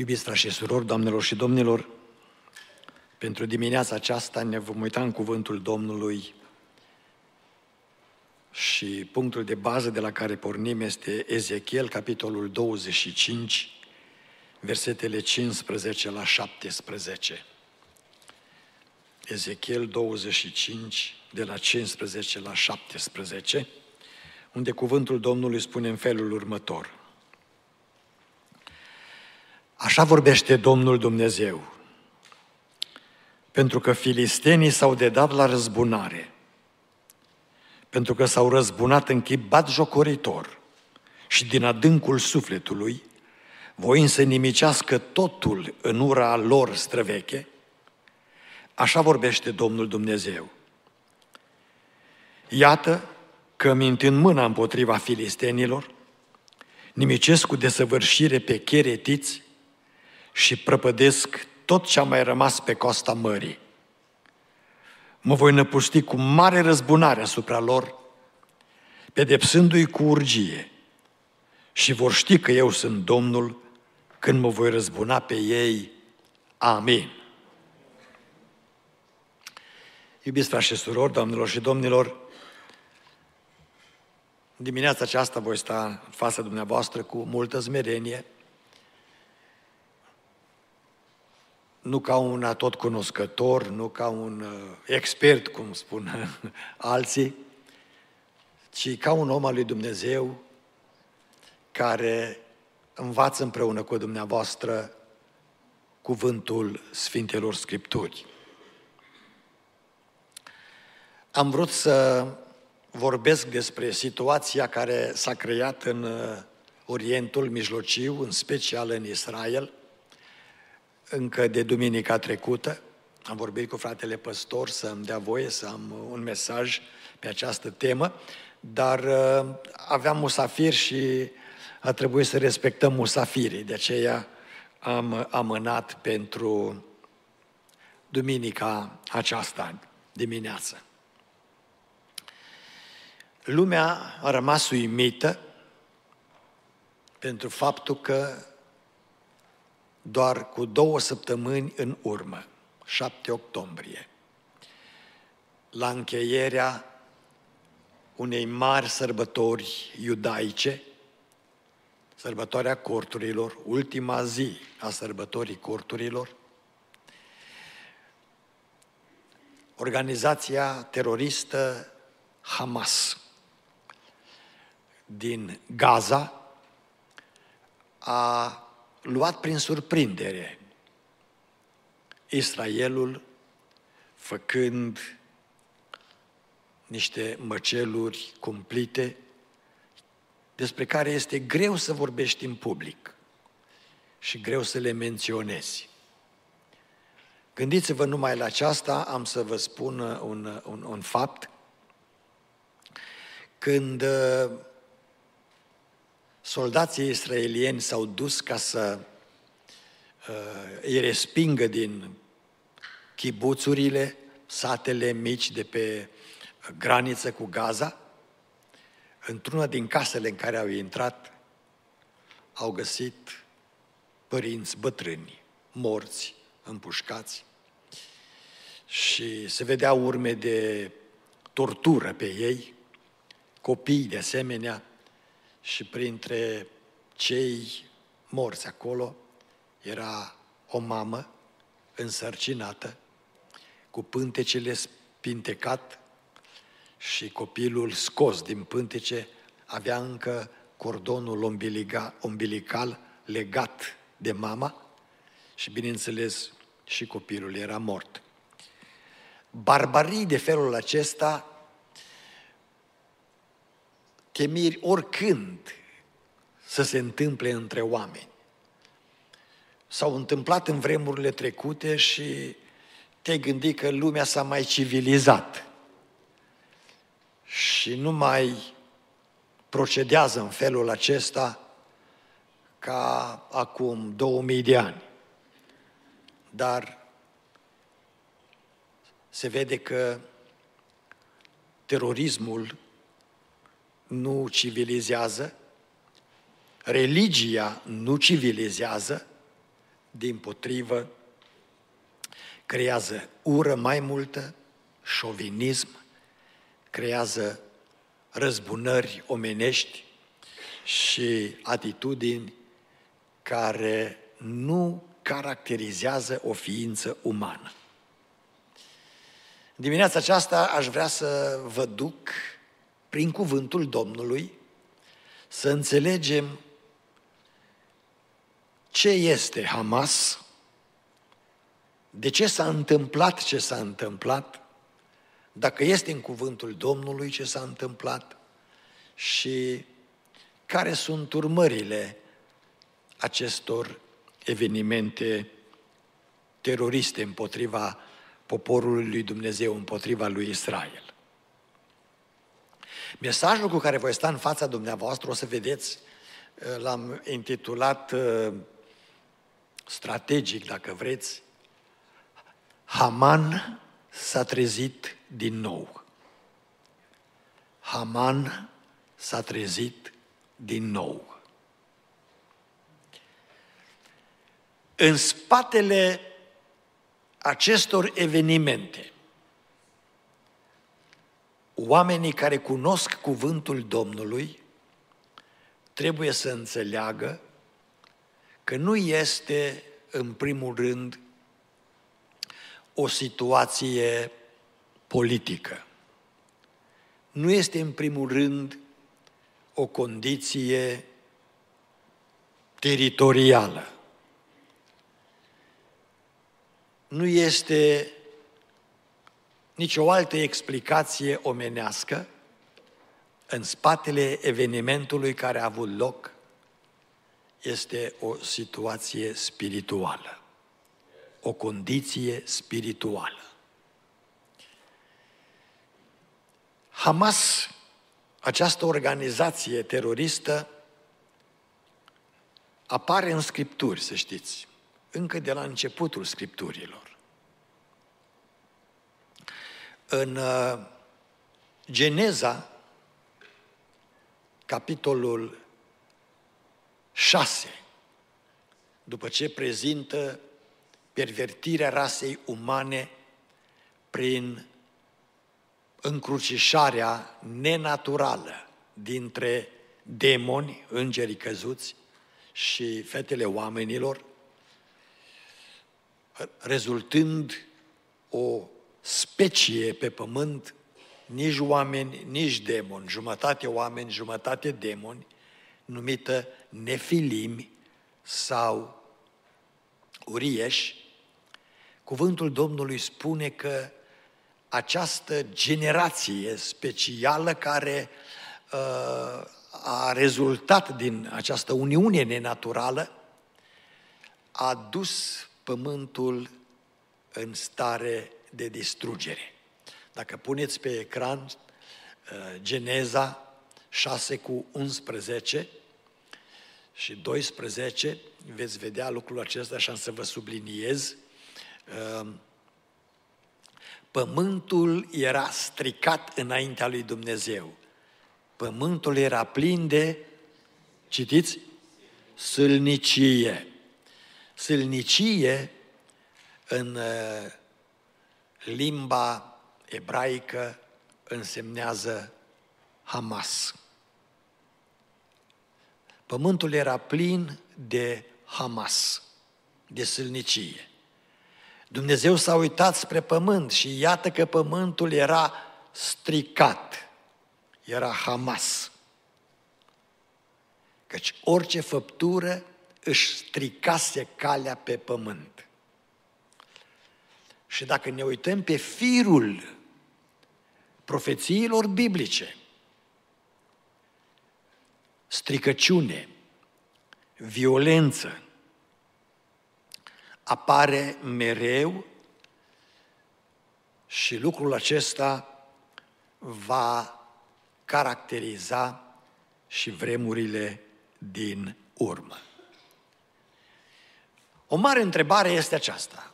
Iubiți frați și surori, doamnelor și domnilor, pentru dimineața aceasta ne vom uita în cuvântul Domnului și punctul de bază de la care pornim este Ezechiel, capitolul 25, versetele 15 la 17. Ezechiel 25, de la 15 la 17, unde cuvântul Domnului spune în felul următor – Așa vorbește Domnul Dumnezeu. Pentru că filistenii s-au dedat la răzbunare, pentru că s-au răzbunat în chip bat jocoritor și din adâncul sufletului, voind să nimicească totul în ura lor străveche, așa vorbește Domnul Dumnezeu. Iată că mintind mâna împotriva filistenilor, nimicesc cu desăvârșire pe cheretiți și prăpădesc tot ce a mai rămas pe coasta mării. Mă voi năpusti cu mare răzbunare asupra lor, pedepsându-i cu urgie și vor ști că eu sunt Domnul când mă voi răzbuna pe ei. Amin. Iubiți frați și surori, doamnelor și domnilor, dimineața aceasta voi sta în fața dumneavoastră cu multă smerenie, nu ca un atot cunoscător, nu ca un uh, expert, cum spun alții, ci ca un om al lui Dumnezeu care învață împreună cu dumneavoastră cuvântul Sfintelor Scripturi. Am vrut să vorbesc despre situația care s-a creat în uh, Orientul Mijlociu, în special în Israel, încă de duminica trecută. Am vorbit cu fratele păstor să îmi dea voie să am un mesaj pe această temă, dar uh, aveam musafir și a trebuit să respectăm musafirii, de aceea am amânat pentru duminica aceasta dimineață. Lumea a rămas uimită pentru faptul că doar cu două săptămâni în urmă, 7 octombrie, la încheierea unei mari sărbători iudaice, sărbătoarea corturilor, ultima zi a sărbătorii corturilor, organizația teroristă Hamas din Gaza a luat prin surprindere Israelul făcând niște măceluri cumplite despre care este greu să vorbești în public și greu să le menționezi. Gândiți-vă numai la aceasta, am să vă spun un, un, un fapt. Când soldații israelieni s-au dus ca să uh, îi respingă din chibuțurile, satele mici de pe graniță cu Gaza, într-una din casele în care au intrat, au găsit părinți bătrâni, morți, împușcați. Și se vedeau urme de tortură pe ei, copii de asemenea, și printre cei morți acolo era o mamă însărcinată, cu pântecele spintecat și copilul scos din pântece avea încă cordonul umbilical, umbilical legat de mama și, bineînțeles, și copilul era mort. Barbarii de felul acesta temiri oricând să se întâmple între oameni. S-au întâmplat în vremurile trecute și te-ai gândit că lumea s-a mai civilizat și nu mai procedează în felul acesta ca acum 2000 de ani. Dar se vede că terorismul nu civilizează, religia nu civilizează, din potrivă, creează ură mai multă, șovinism, creează răzbunări omenești și atitudini care nu caracterizează o ființă umană. Dimineața aceasta aș vrea să vă duc prin cuvântul Domnului să înțelegem ce este Hamas, de ce s-a întâmplat ce s-a întâmplat, dacă este în cuvântul Domnului ce s-a întâmplat și care sunt urmările acestor evenimente teroriste împotriva poporului lui Dumnezeu, împotriva lui Israel. Mesajul cu care voi sta în fața dumneavoastră, o să vedeți, l-am intitulat uh, strategic, dacă vreți, Haman s-a trezit din nou. Haman s-a trezit din nou. În spatele acestor evenimente, oamenii care cunosc cuvântul Domnului trebuie să înțeleagă că nu este, în primul rând, o situație politică. Nu este, în primul rând, o condiție teritorială. Nu este nicio altă explicație omenească în spatele evenimentului care a avut loc este o situație spirituală, o condiție spirituală. Hamas, această organizație teroristă, apare în Scripturi, să știți, încă de la începutul Scripturilor. În uh, Geneza, capitolul 6, după ce prezintă pervertirea rasei umane prin încrucișarea nenaturală dintre demoni, îngerii căzuți și fetele oamenilor, rezultând o specie pe pământ, nici oameni, nici demoni, jumătate oameni, jumătate demoni, numită nefilimi sau urieși, cuvântul Domnului spune că această generație specială care uh, a rezultat din această uniune nenaturală a dus pământul în stare de distrugere. Dacă puneți pe ecran uh, Geneza 6 cu 11 și 12, veți vedea lucrul acesta și am să vă subliniez. Uh, pământul era stricat înaintea lui Dumnezeu. Pământul era plin de, citiți, sâlnicie. Sâlnicie în uh, limba ebraică însemnează Hamas. Pământul era plin de Hamas, de sâlnicie. Dumnezeu s-a uitat spre pământ și iată că pământul era stricat, era Hamas. Căci orice făptură își stricase calea pe pământ. Și dacă ne uităm pe firul profețiilor biblice, stricăciune, violență, apare mereu și lucrul acesta va caracteriza și vremurile din urmă. O mare întrebare este aceasta.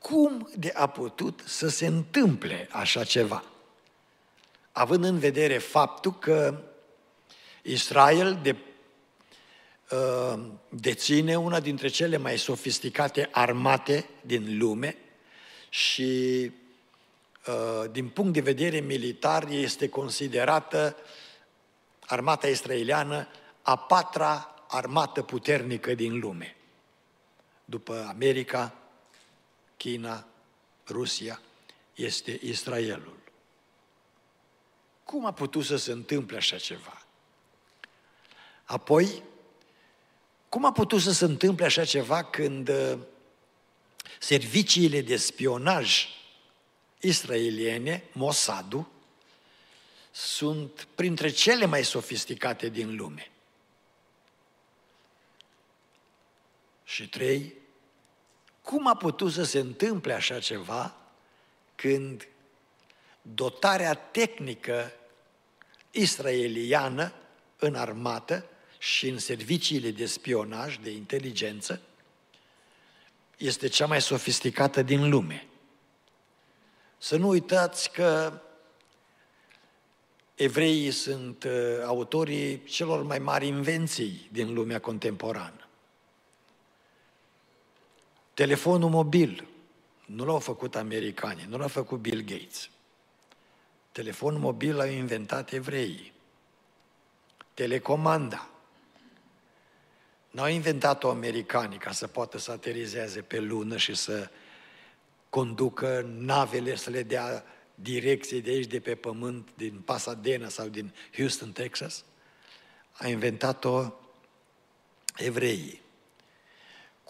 Cum de a putut să se întâmple așa ceva? Având în vedere faptul că Israel de uh, deține una dintre cele mai sofisticate armate din lume și uh, din punct de vedere militar este considerată armata israeliană a patra armată puternică din lume. După America, China, Rusia, este Israelul. Cum a putut să se întâmple așa ceva? Apoi, cum a putut să se întâmple așa ceva când uh, serviciile de spionaj israeliene, Mossadul, sunt printre cele mai sofisticate din lume? Și trei, cum a putut să se întâmple așa ceva când dotarea tehnică israeliană în armată și în serviciile de spionaj, de inteligență, este cea mai sofisticată din lume. Să nu uitați că evreii sunt uh, autorii celor mai mari invenții din lumea contemporană. Telefonul mobil nu l-au făcut americanii, nu l-a făcut Bill Gates. Telefonul mobil l-au inventat evreii. Telecomanda. N-au inventat-o americanii ca să poată să aterizeze pe lună și să conducă navele, să le dea direcție de aici, de pe pământ, din Pasadena sau din Houston, Texas. A inventat-o evreii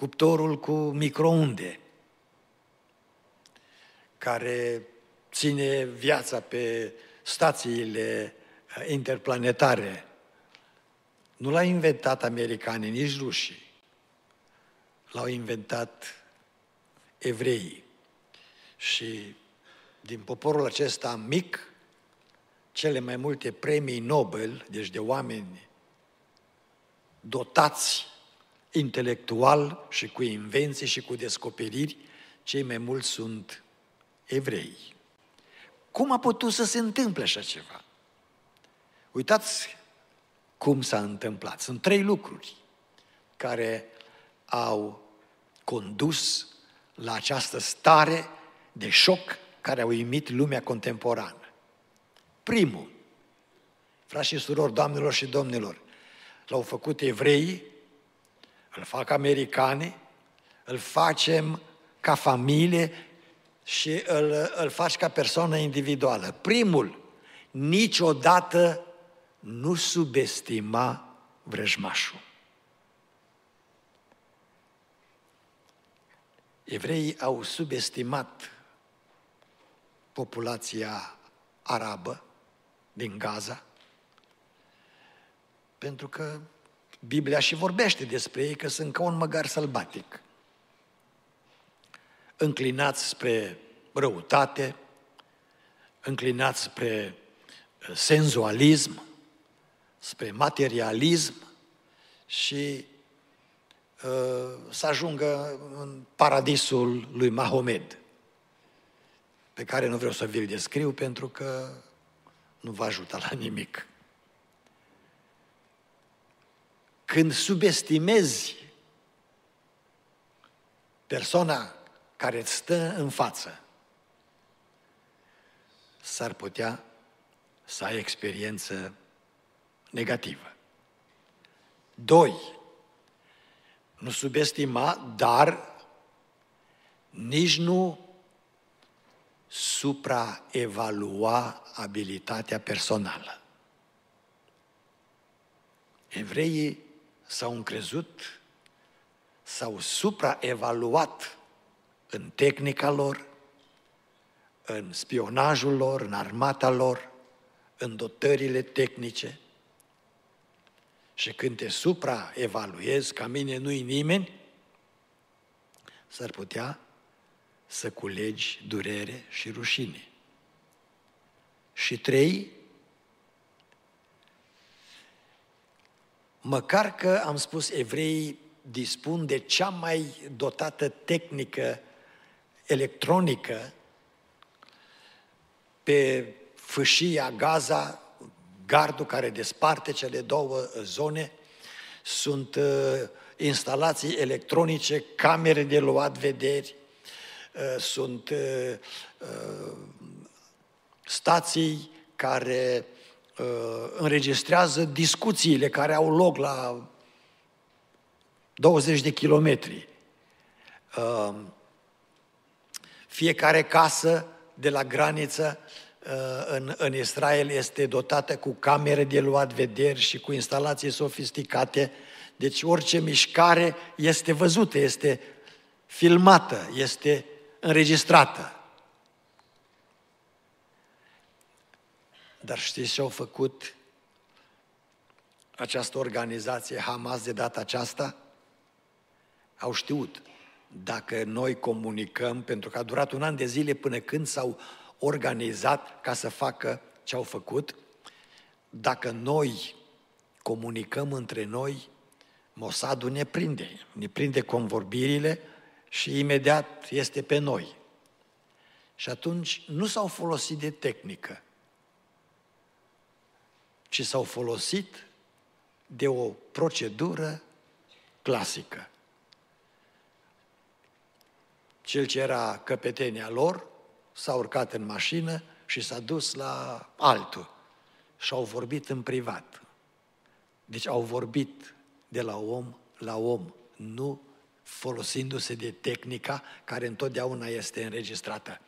cuptorul cu microunde, care ține viața pe stațiile uh, interplanetare. Nu l-au inventat americanii, nici rușii. L-au inventat evreii. Și din poporul acesta mic, cele mai multe premii Nobel, deci de oameni dotați intelectual și cu invenții și cu descoperiri, cei mai mulți sunt evrei. Cum a putut să se întâmple așa ceva? Uitați cum s-a întâmplat. Sunt trei lucruri care au condus la această stare de șoc care a uimit lumea contemporană. Primul, frați și surori, doamnelor și domnilor, l-au făcut evreii îl fac americane, îl facem ca familie și îl, îl faci ca persoană individuală. Primul, niciodată nu subestima vrăjmașul. Evreii au subestimat populația arabă din Gaza, pentru că Biblia și vorbește despre ei că sunt ca un măgar sălbatic. Înclinați spre răutate, înclinați spre uh, senzualism, spre materialism și uh, să ajungă în paradisul lui Mahomed, pe care nu vreau să vi-l descriu pentru că nu va ajuta la nimic. Când subestimezi persoana care îți stă în față, s-ar putea să ai experiență negativă. Doi, nu subestima, dar nici nu supraevalua abilitatea personală. Evreii s-au încrezut, s-au supraevaluat în tehnica lor, în spionajul lor, în armata lor, în dotările tehnice. Și când te supraevaluezi, ca mine nu-i nimeni, s-ar putea să culegi durere și rușine. Și trei, Măcar că, am spus, evreii dispun de cea mai dotată tehnică electronică pe fâșia Gaza, gardul care desparte cele două zone. Sunt uh, instalații electronice, camere de luat vederi, uh, sunt uh, uh, stații care uh, înregistrează discuțiile care au loc la 20 de kilometri. Uh, fiecare casă de la graniță uh, în, în Israel este dotată cu camere de luat vederi și cu instalații sofisticate. Deci orice mișcare este văzută, este filmată, este înregistrată. Dar știți ce au făcut această organizație Hamas de data aceasta? Au știut. Dacă noi comunicăm, pentru că a durat un an de zile până când s-au organizat ca să facă ce au făcut, dacă noi comunicăm între noi, Mossadul ne prinde, ne prinde convorbirile și imediat este pe noi. Și atunci nu s-au folosit de tehnică, ci s-au folosit de o procedură clasică. Cel ce era căpetenia lor s-a urcat în mașină și s-a dus la altul și au vorbit în privat. Deci au vorbit de la om la om, nu folosindu-se de tehnica care întotdeauna este înregistrată.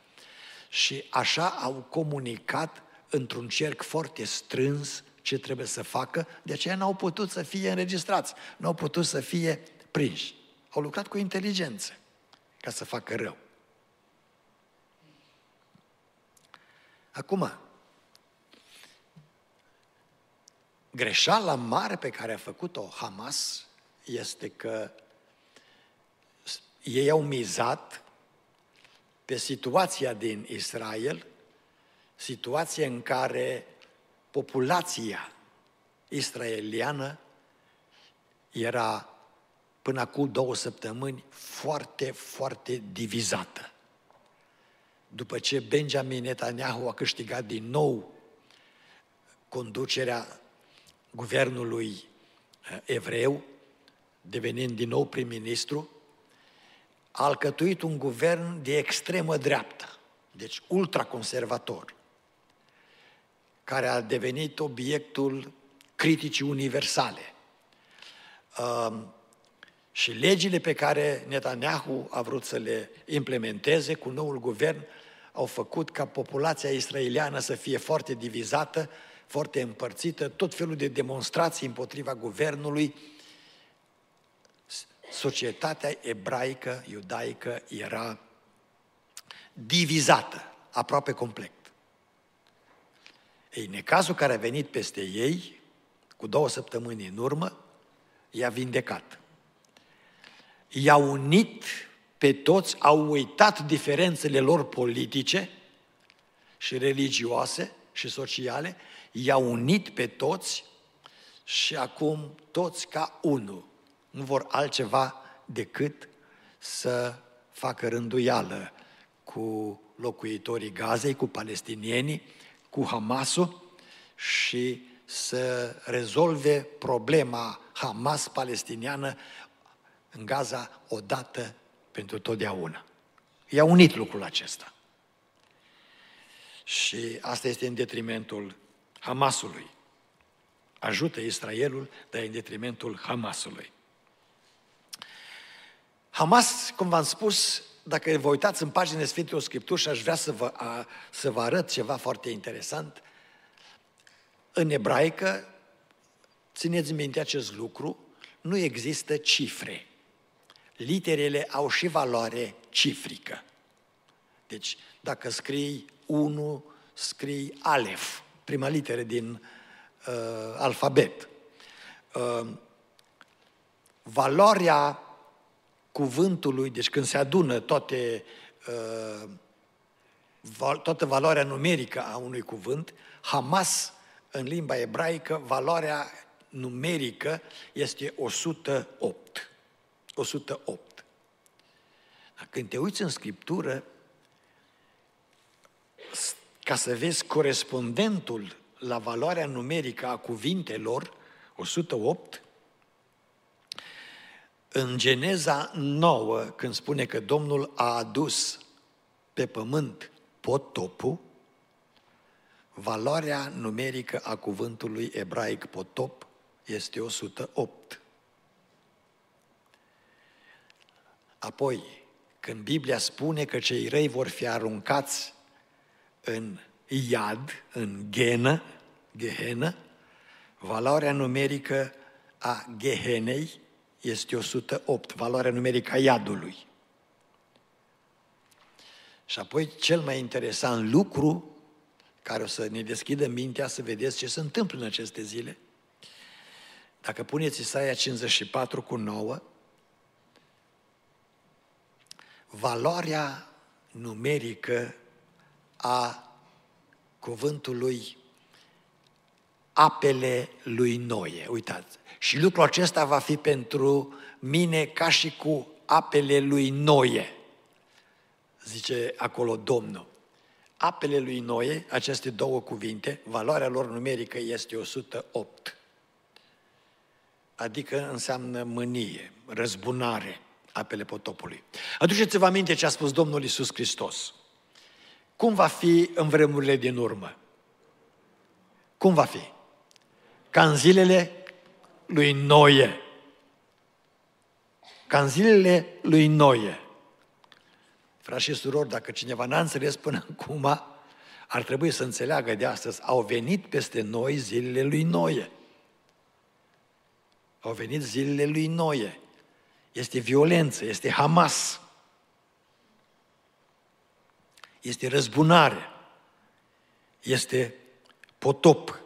Și așa au comunicat într-un cerc foarte strâns ce trebuie să facă, de aceea n-au putut să fie înregistrați, n-au putut să fie prinși. Au lucrat cu inteligență ca să facă rău. Acum, greșeala mare pe care a făcut-o Hamas este că ei au mizat pe situația din Israel, situația în care populația israeliană era până acum două săptămâni foarte, foarte divizată. După ce Benjamin Netanyahu a câștigat din nou conducerea guvernului eh, evreu, devenind din nou prim-ministru, a alcătuit un guvern de extremă dreaptă, deci ultraconservator, care a devenit obiectul criticii universale. Și legile pe care Netanyahu a vrut să le implementeze cu noul guvern au făcut ca populația israeliană să fie foarte divizată, foarte împărțită, tot felul de demonstrații împotriva guvernului. Societatea ebraică, iudaică era divizată aproape complet. Ei, necazul care a venit peste ei, cu două săptămâni în urmă, i-a vindecat. I-a unit pe toți, au uitat diferențele lor politice și religioase și sociale, i-a unit pe toți și acum toți ca unul. Nu vor altceva decât să facă rânduială cu locuitorii Gazei, cu palestinienii, cu Hamasul și să rezolve problema Hamas-palestiniană în Gaza odată pentru totdeauna. I-a unit lucrul acesta. Și asta este în detrimentul Hamasului. Ajută Israelul, dar în detrimentul Hamasului. Hamas, cum v-am spus, dacă vă uitați în paginile Sfintului Scripturi și aș vrea să vă, a, să vă arăt ceva foarte interesant, în ebraică, țineți minte acest lucru, nu există cifre. Literele au și valoare cifrică. Deci, dacă scrii 1, scrii alef, prima literă din uh, alfabet. Uh, valoarea cuvântului, deci când se adună toate, uh, toată valoarea numerică a unui cuvânt, Hamas, în limba ebraică, valoarea numerică este 108. 108. Când te uiți în Scriptură, ca să vezi corespondentul la valoarea numerică a cuvintelor, 108, În Geneza 9, când spune că Domnul a adus pe pământ potopul, valoarea numerică a cuvântului ebraic potop este 108. Apoi, când Biblia spune că cei răi vor fi aruncați în iad, în ghenă, gehenă, valoarea numerică a gehenei este 108, valoarea numerică a iadului. Și apoi cel mai interesant lucru care o să ne deschidă mintea să vedeți ce se întâmplă în aceste zile. Dacă puneți Isaia 54 cu 9, valoarea numerică a cuvântului apele lui Noie. Uitați, și lucrul acesta va fi pentru mine ca și cu apele lui Noie. Zice acolo Domnul. Apele lui Noie, aceste două cuvinte, valoarea lor numerică este 108. Adică înseamnă mânie, răzbunare, apele potopului. Aduceți-vă aminte ce a spus Domnul Isus Hristos. Cum va fi în vremurile din urmă? Cum va fi? Ca în zilele lui Noie. Ca în zilele lui Noie. Frați și surori, dacă cineva n-a înțeles până acum, ar trebui să înțeleagă de astăzi. Au venit peste noi zilele lui Noie. Au venit zilele lui Noie. Este violență, este Hamas. Este răzbunare. Este potop.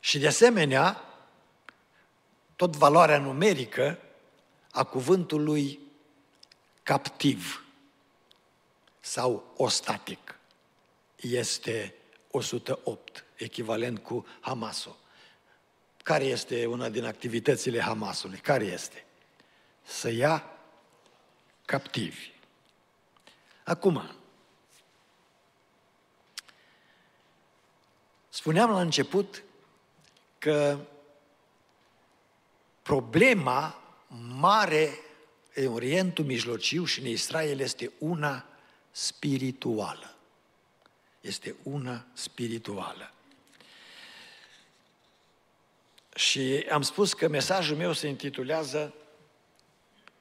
Și de asemenea, tot valoarea numerică a cuvântului captiv sau ostatic este 108, echivalent cu Hamasul. Care este una din activitățile Hamasului? Care este? Să ia captivi. Acum, spuneam la început că problema mare în Orientul Mijlociu și în Israel este una spirituală. Este una spirituală. Și am spus că mesajul meu se intitulează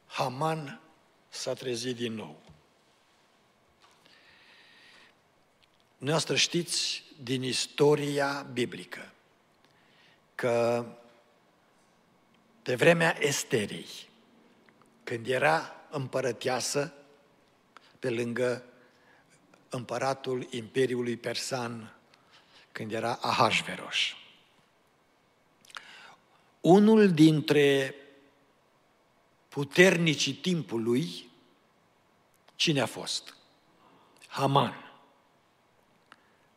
Haman s-a trezit din nou. Noastră știți din istoria biblică că pe vremea Esterei, când era împărăteasă pe lângă împăratul Imperiului Persan, când era Ahasveros. Unul dintre puternicii timpului, cine a fost? Haman.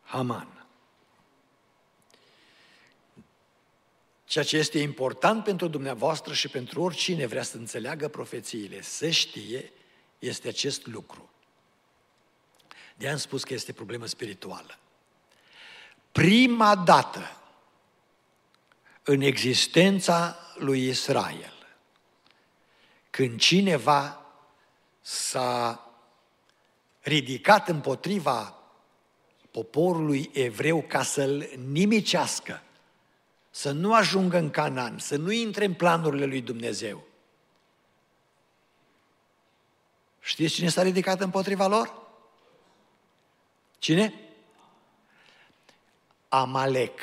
Haman. Ceea ce este important pentru dumneavoastră și pentru oricine vrea să înțeleagă profețiile, să știe, este acest lucru. de am spus că este problemă spirituală. Prima dată în existența lui Israel, când cineva s-a ridicat împotriva poporului evreu ca să-l nimicească, să nu ajungă în Canaan, să nu intre în planurile lui Dumnezeu. Știți cine s-a ridicat împotriva lor? Cine? Amalek.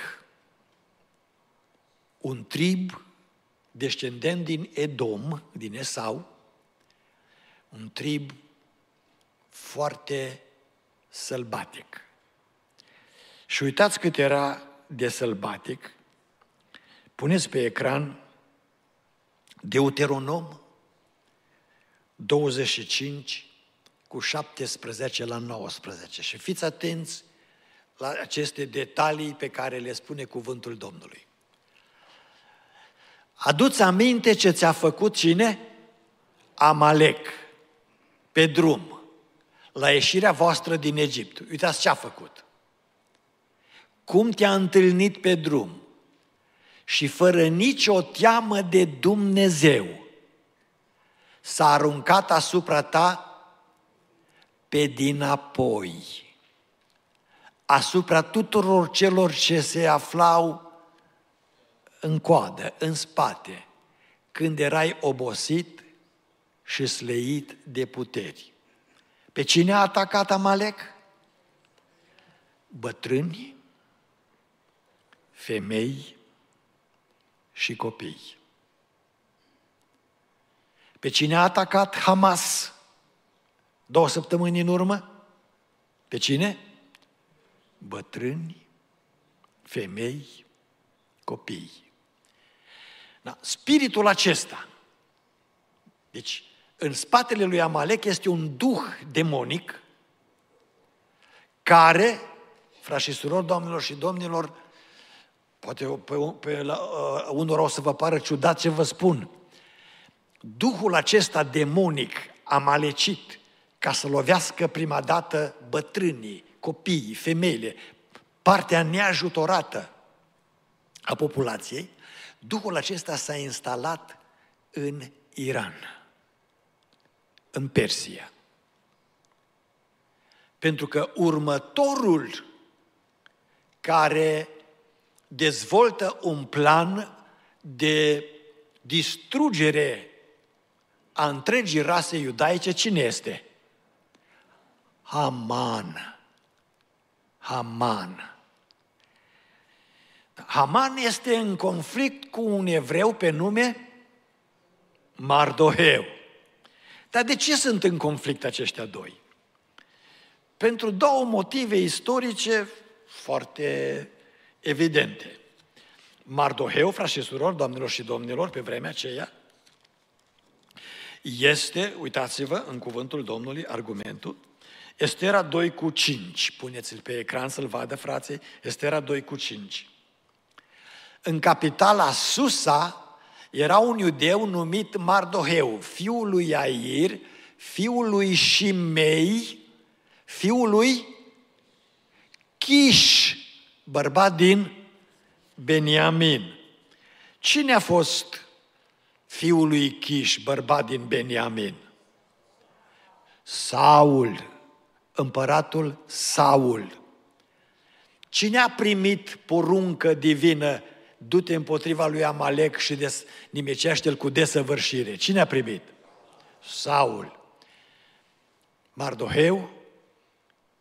Un trib descendent din Edom, din Esau, un trib foarte sălbatic. Și uitați cât era de sălbatic Puneți pe ecran Deuteronom 25 cu 17 la 19 și fiți atenți la aceste detalii pe care le spune cuvântul Domnului. Aduți aminte ce ți-a făcut cine? Amalek, pe drum, la ieșirea voastră din Egipt. Uitați ce a făcut. Cum te-a întâlnit pe drum? Și fără nicio teamă de Dumnezeu s-a aruncat asupra ta pe dinapoi, asupra tuturor celor ce se aflau în coadă, în spate, când erai obosit și sleit de puteri. Pe cine a atacat Amalek? Bătrâni, femei și copii. Pe cine a atacat Hamas două săptămâni în urmă? Pe cine? Bătrâni, femei, copii. Da. Spiritul acesta, deci în spatele lui Amalek este un duh demonic care, frați și surori, doamnelor și domnilor, poate pe, pe la, uh, unora o să vă pară ciudat ce vă spun, Duhul acesta demonic amalecit ca să lovească prima dată bătrânii, copiii, femeile, partea neajutorată a populației, Duhul acesta s-a instalat în Iran, în Persia. Pentru că următorul care dezvoltă un plan de distrugere a întregii rase iudaice, cine este? Haman. Haman. Haman este în conflict cu un evreu pe nume Mardoheu. Dar de ce sunt în conflict aceștia doi? Pentru două motive istorice foarte evidente. Mardoheu, frați și surori, doamnelor și domnilor, pe vremea aceea, este, uitați-vă în cuvântul Domnului, argumentul, Estera 2 cu 5, puneți-l pe ecran să-l vadă, frații, Estera 2 cu 5. În capitala Susa era un iudeu numit Mardoheu, fiul lui Air, fiul lui Shimei, fiul lui Chish, bărbat din Beniamin. Cine a fost fiul lui Chiș, bărbat din Beniamin? Saul, împăratul Saul. Cine a primit poruncă divină, du-te împotriva lui Amalek și des, nimicește-l cu desăvârșire? Cine a primit? Saul. Mardoheu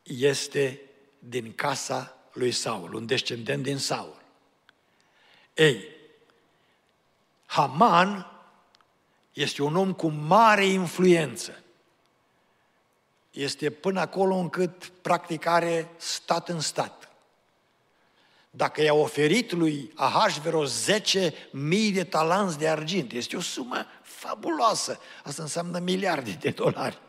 este din casa lui Saul, un descendent din Saul. Ei, Haman este un om cu mare influență. Este până acolo încât practic are stat în stat. Dacă i-a oferit lui Ahasveros 10 mii de talanți de argint, este o sumă fabuloasă. Asta înseamnă miliarde de dolari.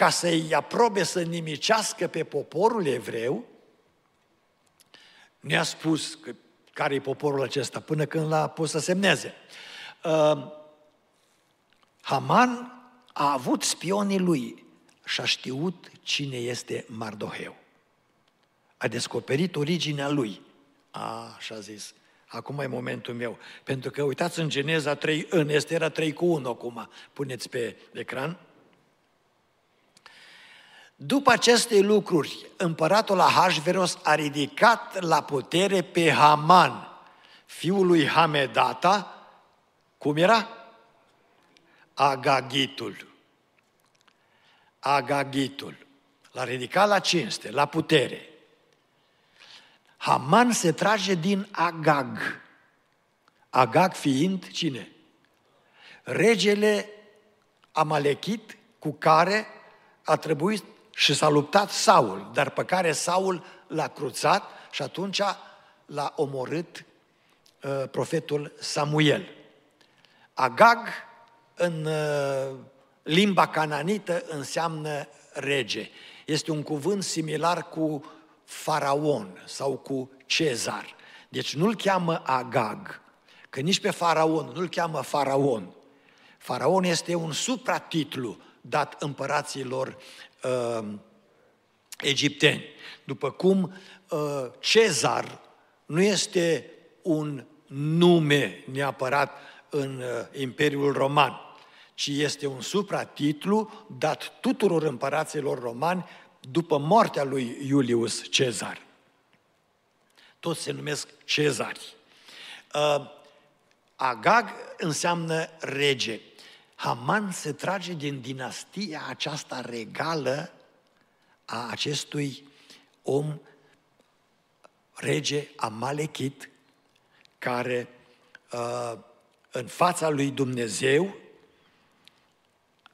Ca să-i aprobe să nimicească pe poporul evreu, ne-a spus că care e poporul acesta, până când l-a pus să semneze. Uh, Haman a avut spionii lui și a știut cine este Mardoheu. A descoperit originea lui. A, așa zis, acum e momentul meu. Pentru că uitați în Geneza 3, în Estera 3 cu 1 acum, puneți pe ecran. După aceste lucruri, împăratul Ahasveros a ridicat la putere pe Haman, fiul lui Hamedata, cum era? Agagitul. Agagitul. L-a ridicat la cinste, la putere. Haman se trage din Agag. Agag fiind cine? Regele Amalechit cu care a trebuit și s-a luptat Saul, dar pe care Saul l-a cruțat și atunci l-a omorât uh, profetul Samuel. Agag în uh, limba cananită înseamnă rege. Este un cuvânt similar cu faraon sau cu cezar. Deci nu-l cheamă Agag, că nici pe faraon nu-l cheamă faraon. Faraon este un supratitlu dat împăraților uh, egipteni. După cum uh, Cezar nu este un nume neapărat în uh, Imperiul Roman. ci este un supratitlu dat tuturor împăraților romani după moartea lui Iulius Cezar. Toți se numesc cezari. Uh, Agag înseamnă rege. Haman se trage din dinastia aceasta regală a acestui om rege amalechit care uh, în fața lui Dumnezeu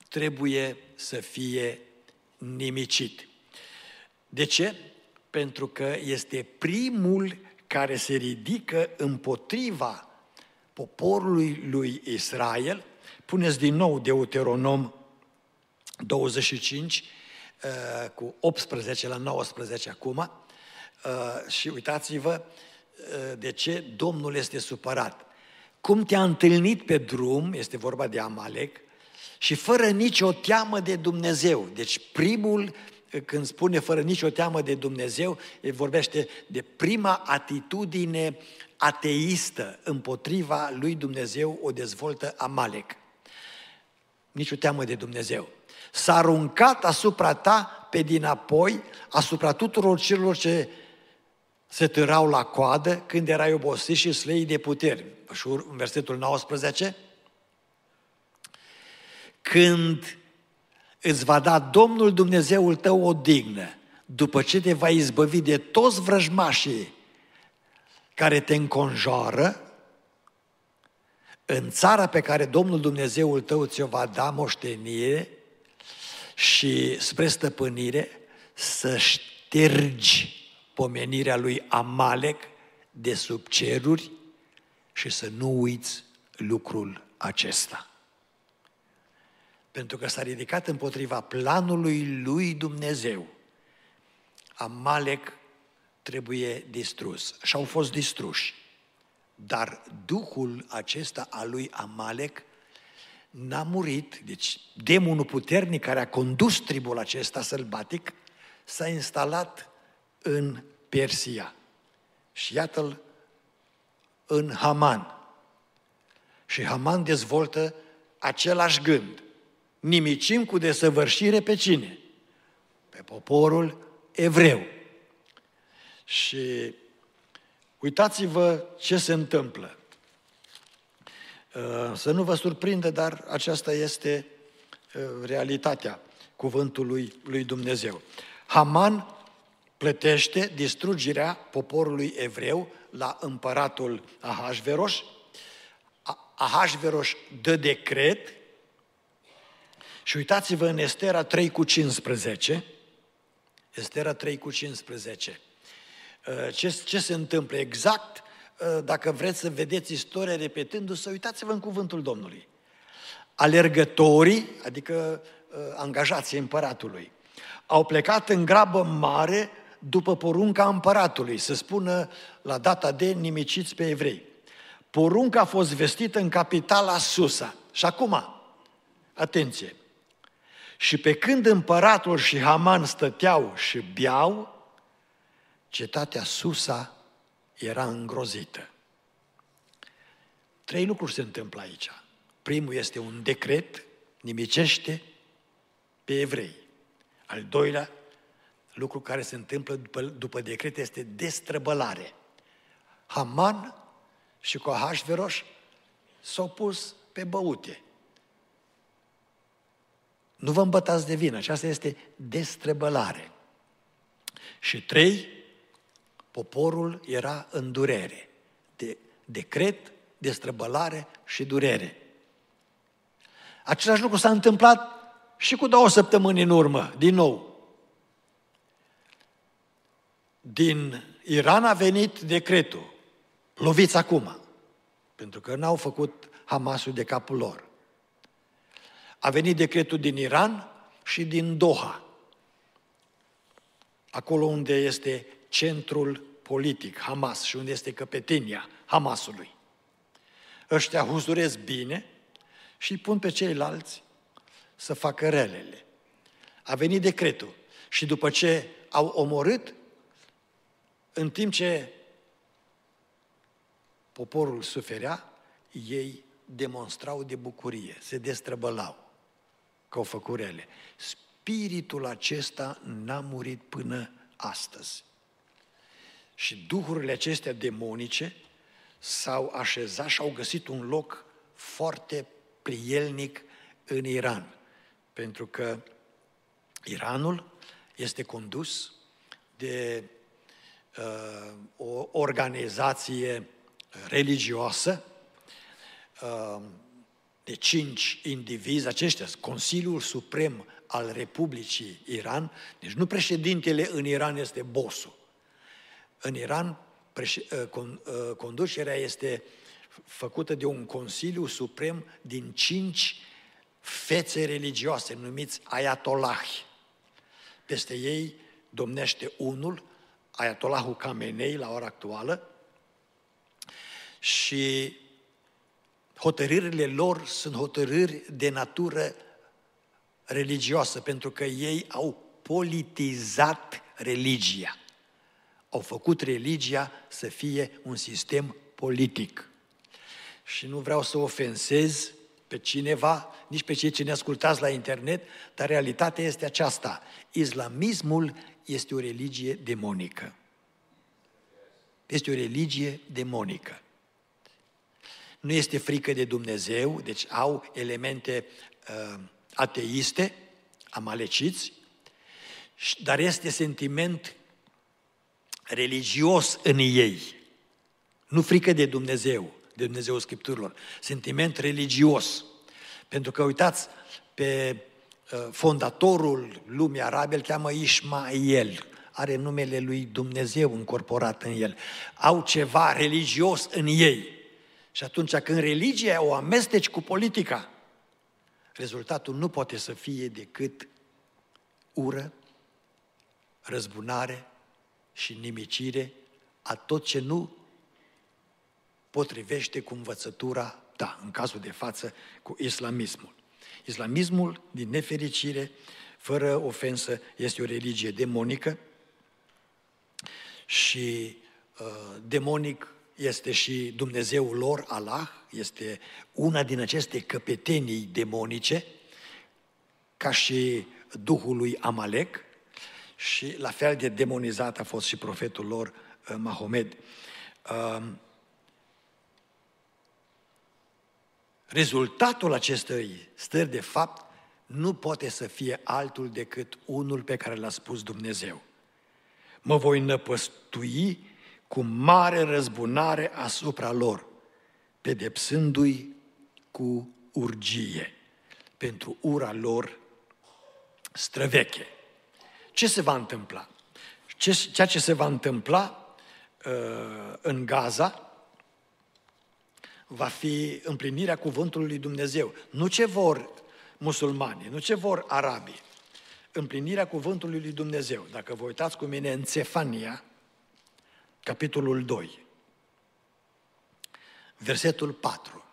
trebuie să fie nimicit. De ce? Pentru că este primul care se ridică împotriva poporului lui Israel. Puneți din nou Deuteronom 25 uh, cu 18 la 19 acum uh, și uitați-vă uh, de ce Domnul este supărat. Cum te-a întâlnit pe drum, este vorba de Amalek, și fără nicio teamă de Dumnezeu. Deci primul, când spune fără nicio teamă de Dumnezeu, el vorbește de prima atitudine ateistă împotriva lui Dumnezeu o dezvoltă Amalek. Nici o teamă de Dumnezeu. S-a aruncat asupra ta pe dinapoi, asupra tuturor celor ce se târau la coadă când erai obosit și slei de puteri. Și în versetul 19, când îți va da Domnul Dumnezeul tău o dignă, după ce te va izbăvi de toți vrăjmașii care te înconjoară, în țara pe care Domnul Dumnezeul tău ți-o va da moștenire și spre stăpânire, să ștergi pomenirea lui Amalek de sub ceruri și să nu uiți lucrul acesta pentru că s-a ridicat împotriva planului lui Dumnezeu. Amalek trebuie distrus și au fost distruși. Dar Duhul acesta al lui Amalek n-a murit, deci demonul puternic care a condus tribul acesta sălbatic s-a instalat în Persia. Și iată-l în Haman. Și Haman dezvoltă același gând nimicim cu desăvârșire pe cine? Pe poporul evreu. Și uitați-vă ce se întâmplă. Uh, să nu vă surprindă, dar aceasta este uh, realitatea cuvântului lui Dumnezeu. Haman plătește distrugerea poporului evreu la împăratul Ahasveros. Ahasveros dă decret și uitați-vă în Estera 3 cu 15, Estera 3 cu 15. Uh, ce, ce se întâmplă? Exact, uh, dacă vreți să vedeți istoria repetându-se, uitați-vă în cuvântul Domnului. Alergătorii, adică uh, angajații împăratului, au plecat în grabă mare după porunca împăratului, să spună la data de nimiciți pe evrei. Porunca a fost vestită în capitala Susa. Și acum, atenție, și pe când împăratul și Haman stăteau și beau, cetatea Susa era îngrozită. Trei lucruri se întâmplă aici. Primul este un decret, nimicește pe evrei. Al doilea lucru care se întâmplă după, după decret este destrăbălare. Haman și cu Ahasveros s-au pus pe băute. Nu vă îmbătați de vină, aceasta este destrăbălare. Și trei, poporul era în durere. De decret, destrăbălare și durere. Același lucru s-a întâmplat și cu două săptămâni în urmă, din nou. Din Iran a venit decretul. Loviți acum. Pentru că n-au făcut Hamasul de capul lor. A venit decretul din Iran și din Doha, acolo unde este centrul politic, Hamas, și unde este căpetenia Hamasului. Ăștia huzuresc bine și îi pun pe ceilalți să facă relele. A venit decretul și după ce au omorât, în timp ce poporul suferea, ei demonstrau de bucurie, se destrăbălau că au făcut rele. Spiritul acesta n-a murit până astăzi. Și duhurile acestea demonice s-au așezat și au găsit un loc foarte prielnic în Iran. Pentru că Iranul este condus de uh, o organizație religioasă uh, de cinci indivizi, aceștia, Consiliul Suprem al Republicii Iran, deci nu președintele în Iran este bossul. În Iran, uh, uh, conducerea este făcută de un Consiliu Suprem din cinci fețe religioase, numiți ayatollahi. Peste ei domnește unul, Ayatollahul Khamenei la ora actuală, și hotărârile lor sunt hotărâri de natură religioasă, pentru că ei au politizat religia. Au făcut religia să fie un sistem politic. Și nu vreau să ofensez pe cineva, nici pe cei ce ne ascultați la internet, dar realitatea este aceasta. Islamismul este o religie demonică. Este o religie demonică. Nu este frică de Dumnezeu, deci au elemente uh, ateiste, amaleciți, dar este sentiment religios în ei. Nu frică de Dumnezeu, de Dumnezeu Scripturilor, sentiment religios. Pentru că, uitați, pe uh, fondatorul lumii arabe îl cheamă Ismael, are numele lui Dumnezeu încorporat în el. Au ceva religios în ei. Și atunci când religia o amesteci cu politica, rezultatul nu poate să fie decât ură, răzbunare și nimicire a tot ce nu potrivește cu învățătura ta, în cazul de față, cu islamismul. Islamismul, din nefericire, fără ofensă, este o religie demonică și uh, demonic este și Dumnezeul lor, Allah, este una din aceste căpetenii demonice, ca și Duhul lui Amalek, și la fel de demonizat a fost și profetul lor, uh, Mahomed. Um, rezultatul acestei stări de fapt nu poate să fie altul decât unul pe care l-a spus Dumnezeu. Mă voi năpăstui cu mare răzbunare asupra lor, pedepsându-i cu urgie pentru ura lor străveche. Ce se va întâmpla? Ce, ceea ce se va întâmpla uh, în Gaza va fi împlinirea cuvântului lui Dumnezeu. Nu ce vor musulmani, nu ce vor arabii. Împlinirea cuvântului lui Dumnezeu. Dacă vă uitați cu mine în Țefania, capitolul 2, versetul 4.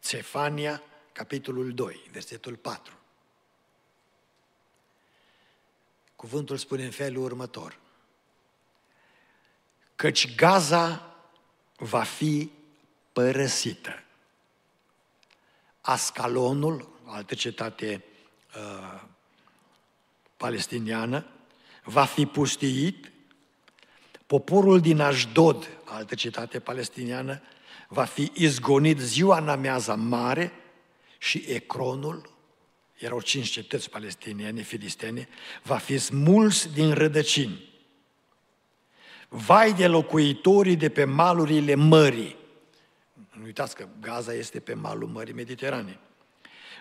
Țefania, capitolul 2, versetul 4. Cuvântul spune în felul următor. Căci Gaza va fi părăsită. Ascalonul, altă cetate uh, palestiniană, va fi pustiit, poporul din Ashdod, altă cetate palestiniană, va fi izgonit ziua în amiaza mare și Ecronul, erau cinci cetăți palestiniene, filistene, va fi smuls din rădăcini. Vai de locuitorii de pe malurile mării. Nu uitați că Gaza este pe malul Mării Mediterane.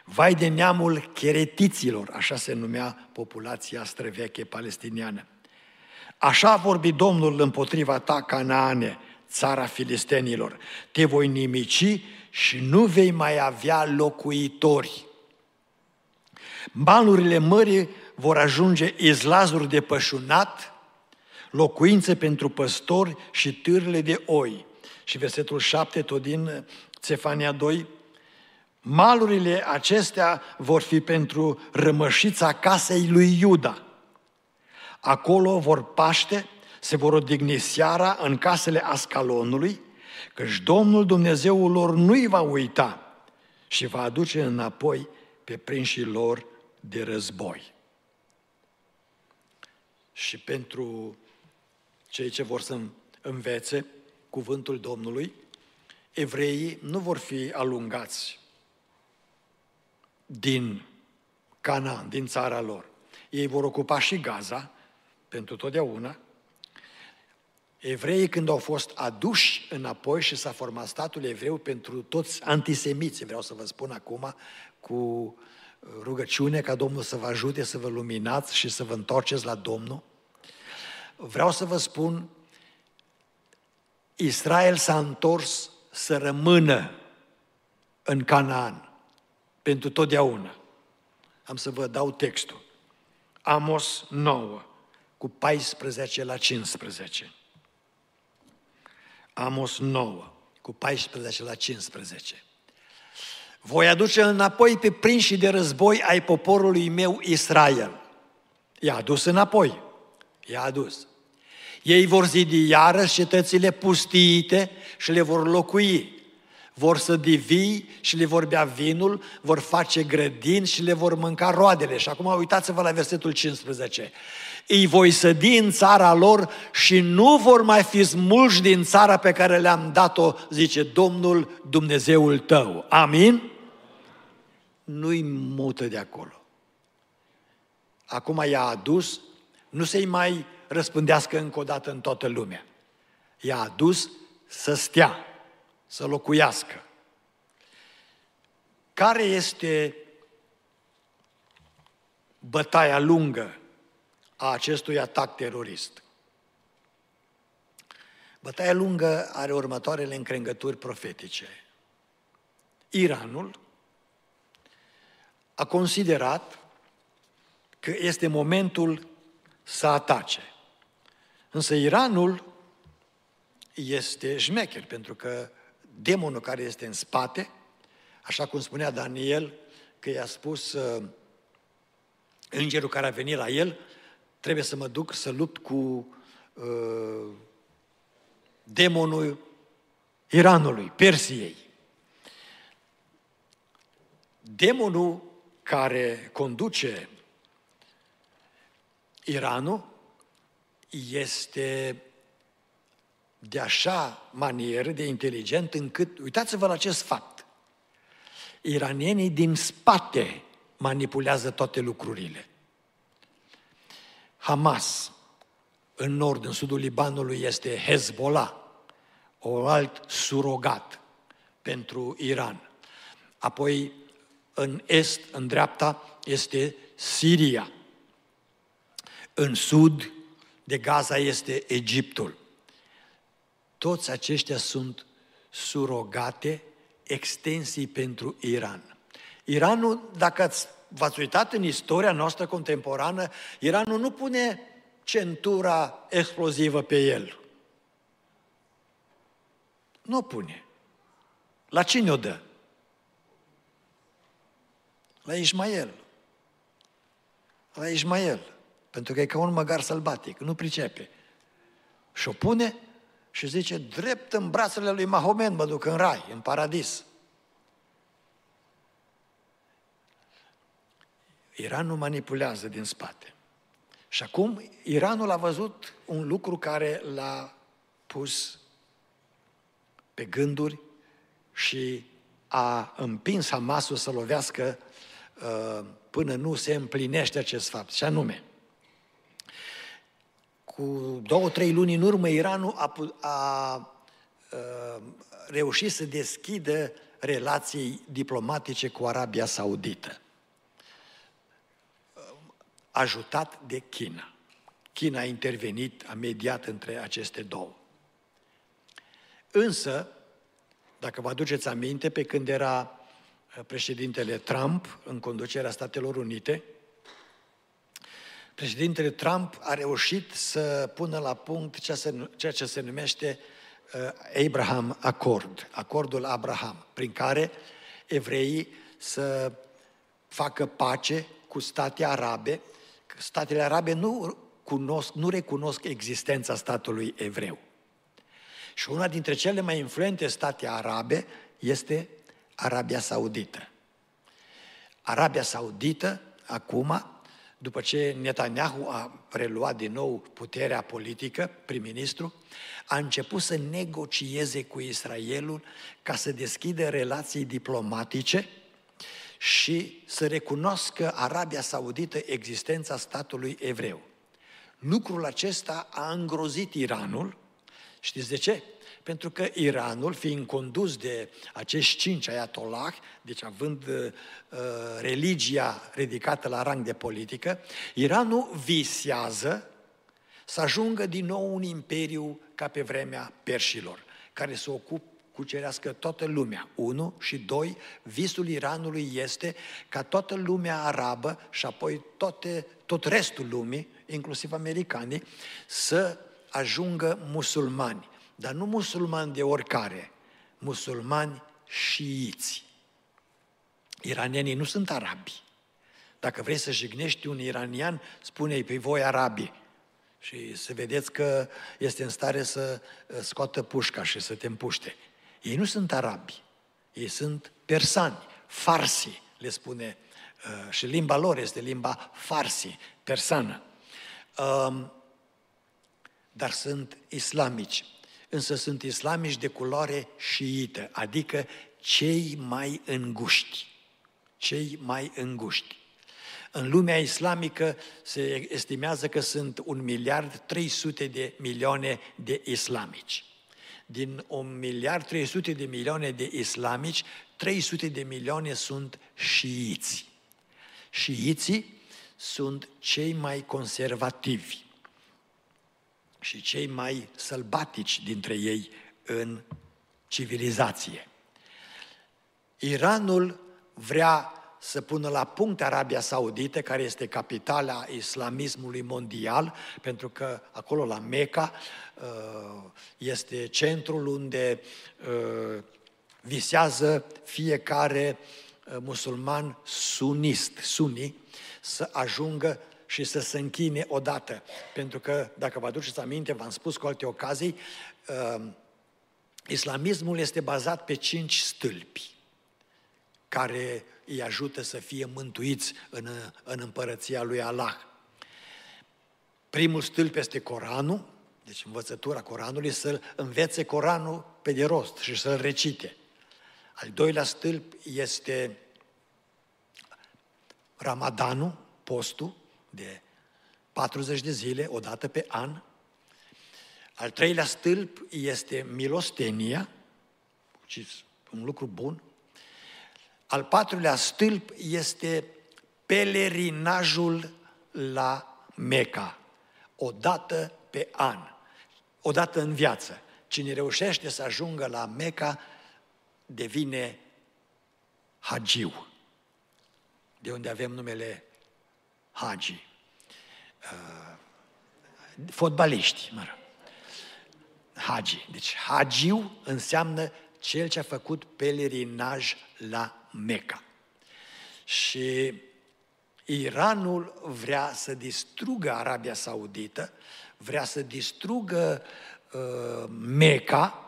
Vai de neamul cheretiților, așa se numea populația străveche palestiniană. Așa a vorbit Domnul împotriva ta, Canaane, țara filistenilor. Te voi nimici și nu vei mai avea locuitori. Malurile mării vor ajunge izlazuri de pășunat, locuințe pentru păstori și târle de oi. Și versetul 7, tot din Țefania 2, malurile acestea vor fi pentru rămășița casei lui Iuda. Acolo vor paște, se vor odihni seara în casele Ascalonului, căci Domnul Dumnezeul lor nu-i va uita și va aduce înapoi pe prinșii lor de război. Și pentru cei ce vor să învețe cuvântul Domnului, evreii nu vor fi alungați din Canaan, din țara lor. Ei vor ocupa și Gaza pentru totdeauna. Evreii când au fost aduși înapoi și s-a format statul evreu pentru toți antisemiții, vreau să vă spun acum, cu rugăciune ca Domnul să vă ajute să vă luminați și să vă întoarceți la Domnul. Vreau să vă spun, Israel s-a întors să rămână în Canaan pentru totdeauna. Am să vă dau textul. Amos 9, cu 14 la 15. Amos 9, cu 14 la 15. Voi aduce înapoi pe prinși de război ai poporului meu Israel. I-a adus înapoi. I-a adus. Ei vor zidi iarăși cetățile pustiite și le vor locui. Vor să divii și le vor bea vinul, vor face grădini și le vor mânca roadele. Și acum uitați-vă la versetul 15. Îi voi sădi în țara lor și nu vor mai fi smulși din țara pe care le-am dat-o, zice Domnul Dumnezeul tău. Amin? Nu-i mută de acolo. Acum i-a adus, nu se-i mai răspândească încă o dată în toată lumea. I-a adus să stea, să locuiască. Care este bătaia lungă a acestui atac terorist? Bătaia lungă are următoarele încrengături profetice. Iranul a considerat că este momentul să atace. Însă Iranul este șmecher, pentru că demonul care este în spate, așa cum spunea Daniel, că i-a spus uh, îngerul care a venit la el, trebuie să mă duc să lupt cu uh, demonul Iranului, Persiei. Demonul care conduce Iranul este de așa manieră, de inteligent, încât, uitați-vă la acest fapt, iranienii din spate manipulează toate lucrurile. Hamas, în nord, în sudul Libanului, este Hezbollah, o alt surogat pentru Iran. Apoi, în est, în dreapta, este Siria. În sud de Gaza este Egiptul. Toți aceștia sunt surogate, extensii pentru Iran. Iranul, dacă ați, v-ați uitat în istoria noastră contemporană, Iranul nu pune centura explozivă pe el. Nu o pune. La cine o dă? La Ismael. La Ismael. Pentru că e ca un măgar sălbatic, nu pricepe. Și o pune și zice, drept în brațele lui Mahomet mă duc în rai, în paradis. Iranul manipulează din spate. Și acum Iranul a văzut un lucru care l-a pus pe gânduri și a împins Hamasul să lovească uh, până nu se împlinește acest fapt. Și anume, cu două, trei luni în urmă, Iranul a, a, a reușit să deschidă relații diplomatice cu Arabia Saudită. Ajutat de China. China a intervenit, a mediat între aceste două. Însă, dacă vă aduceți aminte, pe când era președintele Trump în conducerea Statelor Unite, Președintele Trump a reușit să pună la punct ceea ce se numește uh, Abraham Accord, acordul Abraham, prin care evreii să facă pace cu state arabe. Statele arabe nu, cunosc, nu recunosc existența statului evreu. Și una dintre cele mai influente state arabe este Arabia Saudită. Arabia Saudită, acum, după ce Netanyahu a preluat din nou puterea politică, prim-ministru, a început să negocieze cu Israelul ca să deschidă relații diplomatice și să recunoască Arabia Saudită existența statului evreu. Lucrul acesta a îngrozit Iranul. Știți de ce? Pentru că Iranul, fiind condus de acești cinci ayatollah, deci având uh, religia ridicată la rang de politică, Iranul visează să ajungă din nou un imperiu ca pe vremea perșilor, care să ocup, cucerească toată lumea. Unu și doi, visul Iranului este ca toată lumea arabă și apoi toate, tot restul lumii, inclusiv americanii, să ajungă musulmani. Dar nu musulmani de oricare, musulmani șiiți. Iranienii nu sunt arabi. Dacă vrei să jignești un iranian, spune-i pe voi arabii și să vedeți că este în stare să uh, scoată pușca și să te împuște. Ei nu sunt arabi, ei sunt persani, farsi, le spune, uh, și limba lor este limba farsi, persană. Um, dar sunt islamici, însă sunt islamici de culoare șiită, adică cei mai înguști, cei mai înguști. În lumea islamică se estimează că sunt un miliard 300 de milioane de islamici. Din un miliard 300 de milioane de islamici, 300 de milioane sunt șiiți. Șiiții sunt cei mai conservativi și cei mai sălbatici dintre ei în civilizație. Iranul vrea să pună la punct Arabia Saudită, care este capitala islamismului mondial, pentru că acolo la Mecca uh, este centrul unde uh, visează fiecare uh, musulman sunist, suni, să ajungă și să se închine odată. Pentru că, dacă vă aduceți aminte, v-am spus cu alte ocazii, islamismul este bazat pe cinci stâlpi care îi ajută să fie mântuiți în, în împărăția lui Allah. Primul stâlp este Coranul, deci învățătura Coranului, să învețe Coranul pe de rost și să-l recite. Al doilea stâlp este Ramadanul, postul de 40 de zile, o dată pe an. Al treilea stâlp este milostenia, un lucru bun, al patrulea stâlp este pelerinajul la Meca, o dată pe an, o dată în viață. Cine reușește să ajungă la Meca devine hagiu, de unde avem numele Hagi. Uh, fotbaliști, mă rog. Hagi. Deci hagiu înseamnă cel ce a făcut pelerinaj la Meca. Și Iranul vrea să distrugă Arabia Saudită, vrea să distrugă uh, Meca,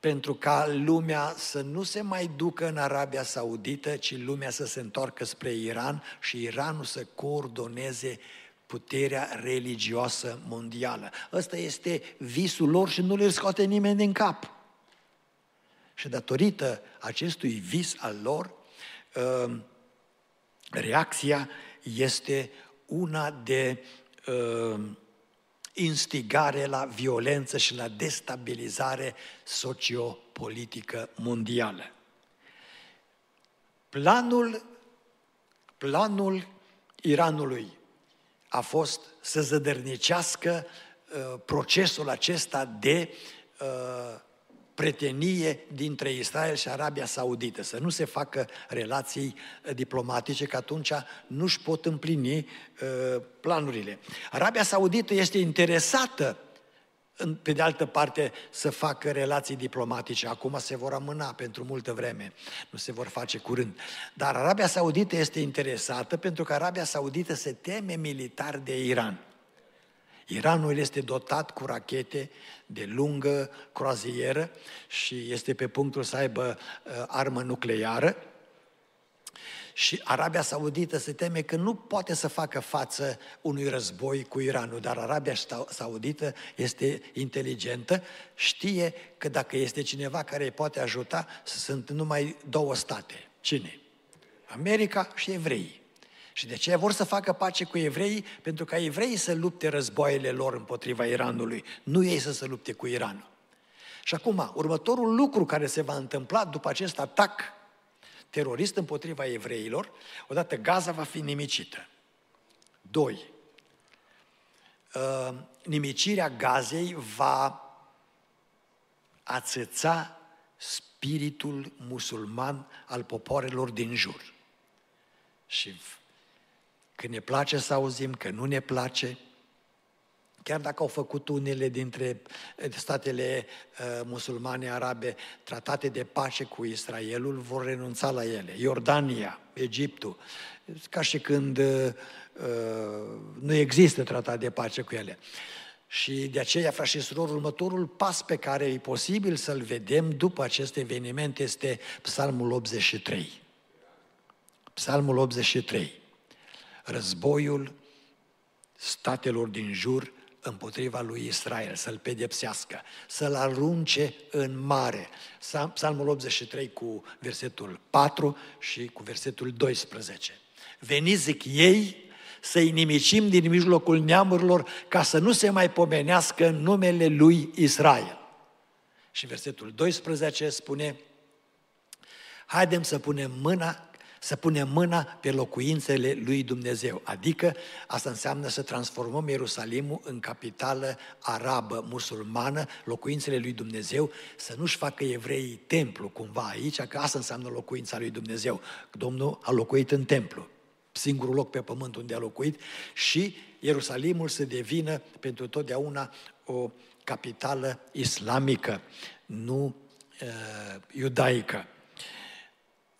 pentru ca lumea să nu se mai ducă în Arabia Saudită, ci lumea să se întoarcă spre Iran și Iranul să coordoneze puterea religioasă mondială. Ăsta este visul lor și nu le scoate nimeni din cap. Și datorită acestui vis al lor, Ehm, reacția este una de ehm, instigare la violență și la destabilizare sociopolitică mondială. Planul, planul Iranului a fost să zădărnicească uh, procesul acesta de uh, pretenie dintre Israel și Arabia Saudită, să nu se facă relații uh, diplomatice, că atunci nu își pot împlini uh, planurile. Arabia Saudită este interesată pe de altă parte, să facă relații diplomatice. Acum se vor amâna pentru multă vreme, nu se vor face curând. Dar Arabia Saudită este interesată pentru că Arabia Saudită se teme militar de Iran. Iranul este dotat cu rachete de lungă croazieră și este pe punctul să aibă uh, armă nucleară. Și Arabia Saudită se teme că nu poate să facă față unui război cu Iranul, dar Arabia Saudită este inteligentă, știe că dacă este cineva care îi poate ajuta, sunt numai două state. Cine? America și evreii. Și de ce vor să facă pace cu evreii? Pentru ca evreii să lupte războaiele lor împotriva Iranului, nu ei să se lupte cu Iranul. Și acum, următorul lucru care se va întâmpla după acest atac terorist împotriva evreilor, odată Gaza va fi nimicită. Doi, uh, nimicirea Gazei va ațăța spiritul musulman al popoarelor din jur. Și când ne place să auzim, că nu ne place, chiar dacă au făcut unele dintre eh, statele uh, musulmane arabe tratate de pace cu Israelul, vor renunța la ele. Iordania, Egiptul, ca și când uh, nu există tratat de pace cu ele. Și de aceea, frați și surori, următorul pas pe care e posibil să-l vedem după acest eveniment este Psalmul 83. Psalmul 83 războiul statelor din jur împotriva lui Israel, să-l pedepsească, să-l arunce în mare. Psalmul 83 cu versetul 4 și cu versetul 12. Veniți, zic ei, să-i nimicim din mijlocul neamurilor ca să nu se mai pomenească numele lui Israel. Și versetul 12 spune, haidem să punem mâna să punem mâna pe locuințele lui Dumnezeu. Adică asta înseamnă să transformăm Ierusalimul în capitală arabă, musulmană, locuințele lui Dumnezeu, să nu-și facă evreii templu cumva aici, că asta înseamnă locuința lui Dumnezeu. Domnul a locuit în templu, singurul loc pe pământ unde a locuit și Ierusalimul să devină pentru totdeauna o capitală islamică, nu uh, iudaică.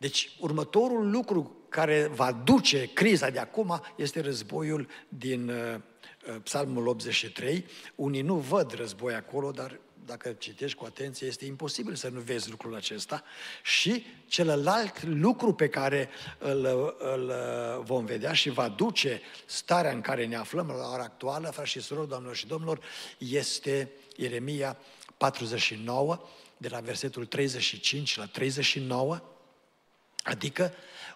Deci, următorul lucru care va duce criza de acum este războiul din uh, uh, Psalmul 83. Unii nu văd război acolo, dar dacă citești cu atenție, este imposibil să nu vezi lucrul acesta. Și celălalt lucru pe care îl, îl uh, vom vedea și va duce starea în care ne aflăm la ora actuală, frați și surori, doamnelor și domnilor, este Ieremia 49, de la versetul 35 la 39, Adică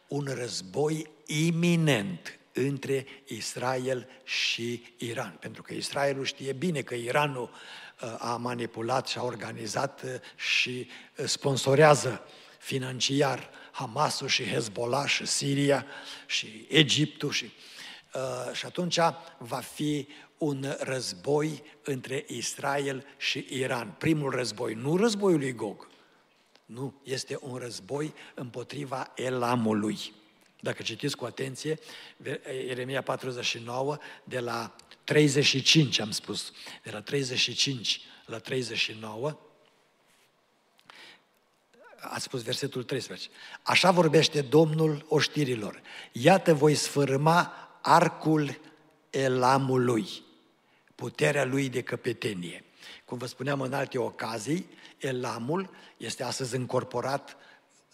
un război iminent între Israel și Iran. Pentru că Israelul știe bine că Iranul uh, a manipulat și a organizat uh, și uh, sponsorează financiar Hamasul și Hezbollah și Siria și Egiptul și, și atunci va fi un război între Israel și Iran. Primul război, nu războiul lui Gog, nu, este un război împotriva Elamului. Dacă citiți cu atenție, Ieremia 49, de la 35 am spus, de la 35 la 39, a spus versetul 13. Așa vorbește Domnul oștirilor. Iată voi sfârma arcul Elamului, puterea lui de căpetenie. Cum vă spuneam în alte ocazii, Elamul este astăzi încorporat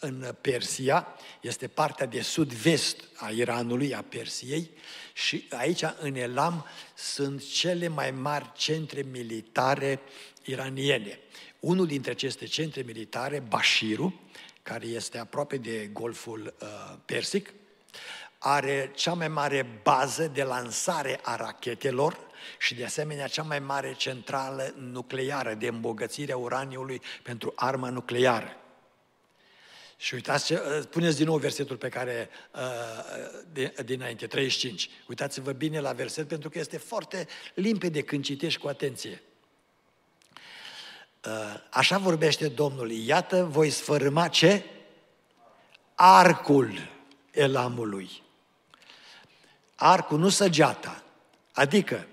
în Persia, este partea de sud-vest a Iranului, a Persiei și aici în Elam sunt cele mai mari centre militare iraniene. Unul dintre aceste centre militare, Bashiru, care este aproape de Golful uh, Persic, are cea mai mare bază de lansare a rachetelor și de asemenea cea mai mare centrală nucleară de îmbogățire a uraniului pentru armă nucleară. Și uitați, ce, uh, puneți din nou versetul pe care, uh, dinainte, 35. Uitați-vă bine la verset pentru că este foarte limpede când citești cu atenție. Uh, așa vorbește Domnul, iată, voi sfărâma ce? Arcul elamului. Arcul, nu săgeata. Adică,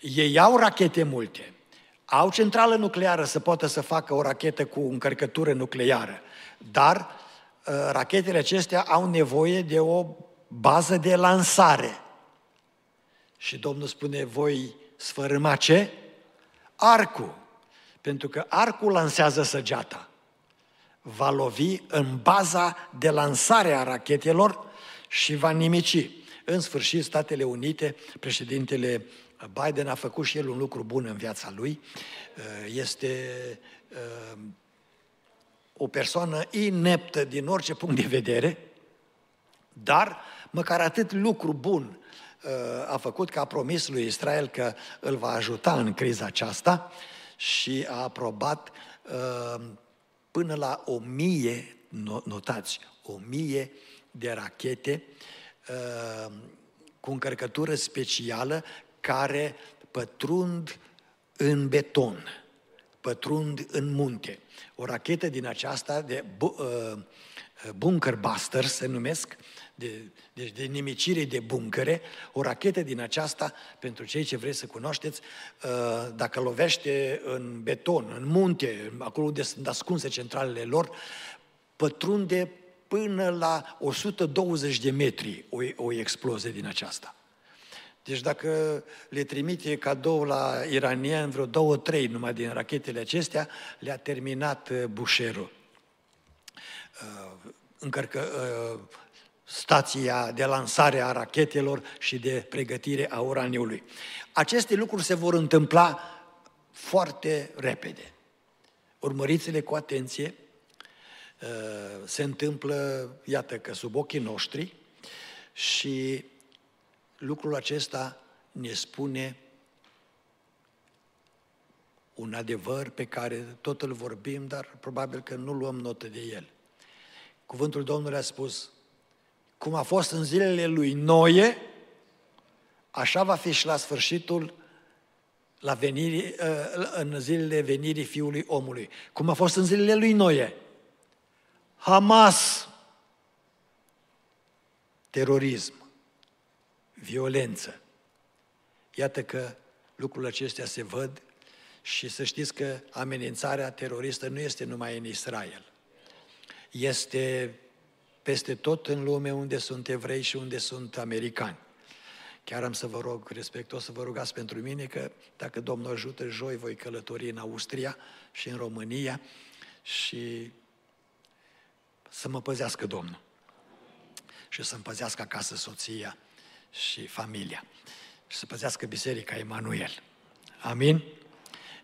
ei au rachete multe, au centrală nucleară să poată să facă o rachetă cu încărcătură nucleară, dar uh, rachetele acestea au nevoie de o bază de lansare. Și Domnul spune, voi sfărâma ce? Arcul. Pentru că arcul lansează săgeata. Va lovi în baza de lansare a rachetelor și va nimici. În sfârșit, Statele Unite, președintele Biden a făcut și el un lucru bun în viața lui. Este uh, o persoană ineptă din orice punct de vedere, dar măcar atât lucru bun uh, a făcut că a promis lui Israel că îl va ajuta în criza aceasta și a aprobat uh, până la o mie, notați, o mie de rachete uh, cu încărcătură specială care pătrund în beton, pătrund în munte. O rachetă din aceasta de bunker buster se numesc, de, deci de nimicire de buncăre, o rachetă din aceasta, pentru cei ce vreți să cunoașteți, uh, dacă lovește în beton, în munte, acolo unde sunt ascunse centralele lor, pătrunde până la 120 de metri o, o explozie din aceasta. Deci dacă le trimite cadou la iranieni vreo două, trei numai din rachetele acestea, le-a terminat uh, bușerul. Uh, încărcă, stația de lansare a rachetelor și de pregătire a uraniului. Aceste lucruri se vor întâmpla foarte repede. Urmăriți-le cu atenție. Uh, se întâmplă, iată că sub ochii noștri și lucrul acesta ne spune un adevăr pe care tot îl vorbim, dar probabil că nu luăm notă de el. Cuvântul Domnului a spus, cum a fost în zilele lui Noe, așa va fi și la sfârșitul la veniri, uh, în zilele venirii Fiului Omului. Cum a fost în zilele lui Noe. Hamas, terorism, violență. Iată că lucrurile acestea se văd și să știți că amenințarea teroristă nu este numai în Israel. Este peste tot în lume unde sunt evrei și unde sunt americani. Chiar am să vă rog, respectos, să vă rugați pentru mine că dacă Domnul ajută, joi voi călători în Austria și în România și să mă păzească Domnul și să-mi păzească acasă soția și familia și să păzească Biserica Emanuel. Amin?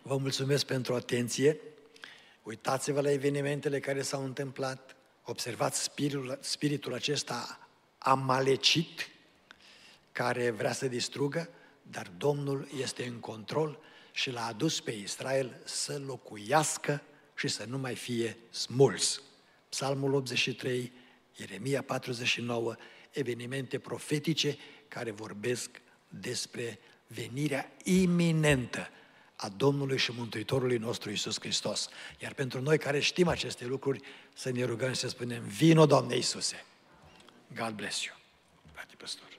Vă mulțumesc pentru atenție. Uitați-vă la evenimentele care s-au întâmplat. Observați spiritul, spiritul acesta amalecit care vrea să distrugă, dar Domnul este în control și l-a adus pe Israel să locuiască și să nu mai fie smuls. Psalmul 83, Ieremia 49, evenimente profetice care vorbesc despre venirea iminentă a Domnului și Mântuitorului nostru Isus Hristos. Iar pentru noi care știm aceste lucruri, să ne rugăm și să spunem, vino, Doamne Iisuse! God bless you, frate păstor!